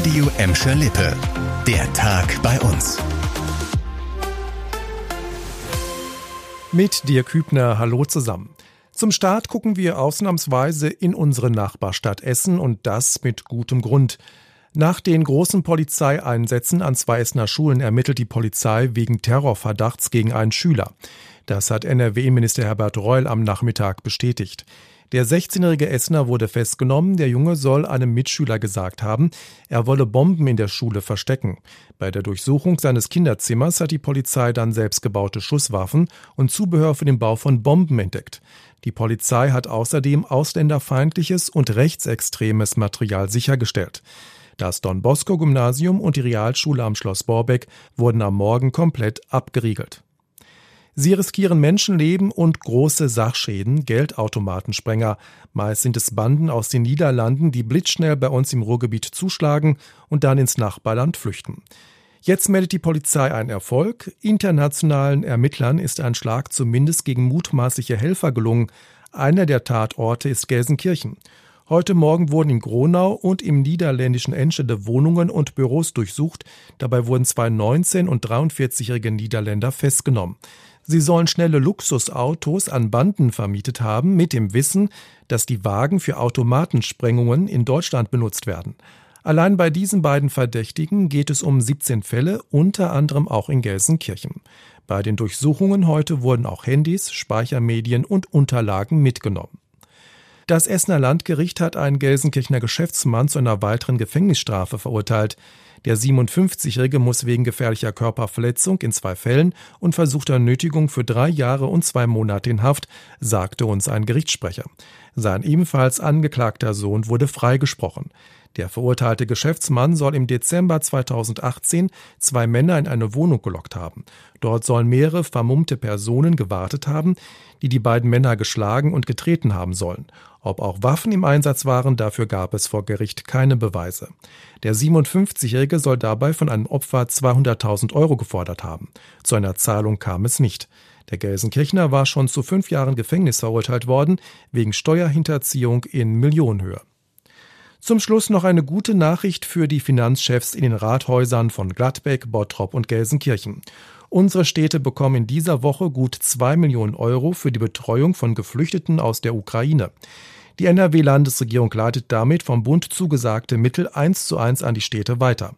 Radio Emscher Lippe. Der Tag bei uns. Mit dir Kübner, hallo zusammen. Zum Start gucken wir ausnahmsweise in unsere Nachbarstadt Essen und das mit gutem Grund. Nach den großen Polizeieinsätzen an zwei Essener Schulen ermittelt die Polizei wegen Terrorverdachts gegen einen Schüler. Das hat NRW-Minister Herbert Reul am Nachmittag bestätigt. Der 16-jährige Essener wurde festgenommen. Der Junge soll einem Mitschüler gesagt haben, er wolle Bomben in der Schule verstecken. Bei der Durchsuchung seines Kinderzimmers hat die Polizei dann selbstgebaute Schusswaffen und Zubehör für den Bau von Bomben entdeckt. Die Polizei hat außerdem ausländerfeindliches und rechtsextremes Material sichergestellt. Das Don Bosco Gymnasium und die Realschule am Schloss Borbeck wurden am Morgen komplett abgeriegelt. Sie riskieren Menschenleben und große Sachschäden, Geldautomatensprenger. Meist sind es Banden aus den Niederlanden, die blitzschnell bei uns im Ruhrgebiet zuschlagen und dann ins Nachbarland flüchten. Jetzt meldet die Polizei einen Erfolg. Internationalen Ermittlern ist ein Schlag zumindest gegen mutmaßliche Helfer gelungen. Einer der Tatorte ist Gelsenkirchen. Heute Morgen wurden in Gronau und im niederländischen Enschede Wohnungen und Büros durchsucht. Dabei wurden zwei 19- und 43-jährige Niederländer festgenommen. Sie sollen schnelle Luxusautos an Banden vermietet haben, mit dem Wissen, dass die Wagen für Automatensprengungen in Deutschland benutzt werden. Allein bei diesen beiden Verdächtigen geht es um 17 Fälle, unter anderem auch in Gelsenkirchen. Bei den Durchsuchungen heute wurden auch Handys, Speichermedien und Unterlagen mitgenommen. Das Essener Landgericht hat einen Gelsenkirchener Geschäftsmann zu einer weiteren Gefängnisstrafe verurteilt. Der 57-Jährige muss wegen gefährlicher Körperverletzung in zwei Fällen und versuchter Nötigung für drei Jahre und zwei Monate in Haft, sagte uns ein Gerichtssprecher. Sein ebenfalls angeklagter Sohn wurde freigesprochen. Der verurteilte Geschäftsmann soll im Dezember 2018 zwei Männer in eine Wohnung gelockt haben. Dort sollen mehrere vermummte Personen gewartet haben, die die beiden Männer geschlagen und getreten haben sollen. Ob auch Waffen im Einsatz waren, dafür gab es vor Gericht keine Beweise. Der 57-Jährige soll dabei von einem Opfer 200.000 Euro gefordert haben. Zu einer Zahlung kam es nicht. Der Gelsenkirchner war schon zu fünf Jahren Gefängnis verurteilt worden, wegen Steuerhinterziehung in Millionenhöhe. Zum Schluss noch eine gute Nachricht für die Finanzchefs in den Rathäusern von Gladbeck, Bottrop und Gelsenkirchen. Unsere Städte bekommen in dieser Woche gut zwei Millionen Euro für die Betreuung von Geflüchteten aus der Ukraine. Die NRW-Landesregierung leitet damit vom Bund zugesagte Mittel eins zu eins an die Städte weiter.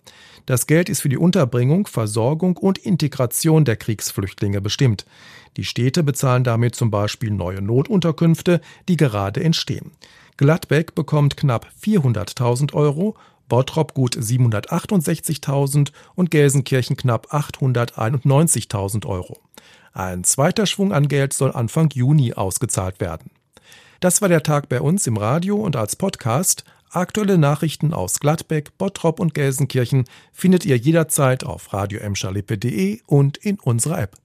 Das Geld ist für die Unterbringung, Versorgung und Integration der Kriegsflüchtlinge bestimmt. Die Städte bezahlen damit zum Beispiel neue Notunterkünfte, die gerade entstehen. Gladbeck bekommt knapp 400.000 Euro, Bottrop gut 768.000 und Gelsenkirchen knapp 891.000 Euro. Ein zweiter Schwung an Geld soll Anfang Juni ausgezahlt werden. Das war der Tag bei uns im Radio und als Podcast. Aktuelle Nachrichten aus Gladbeck, Bottrop und Gelsenkirchen findet ihr jederzeit auf radio und in unserer App.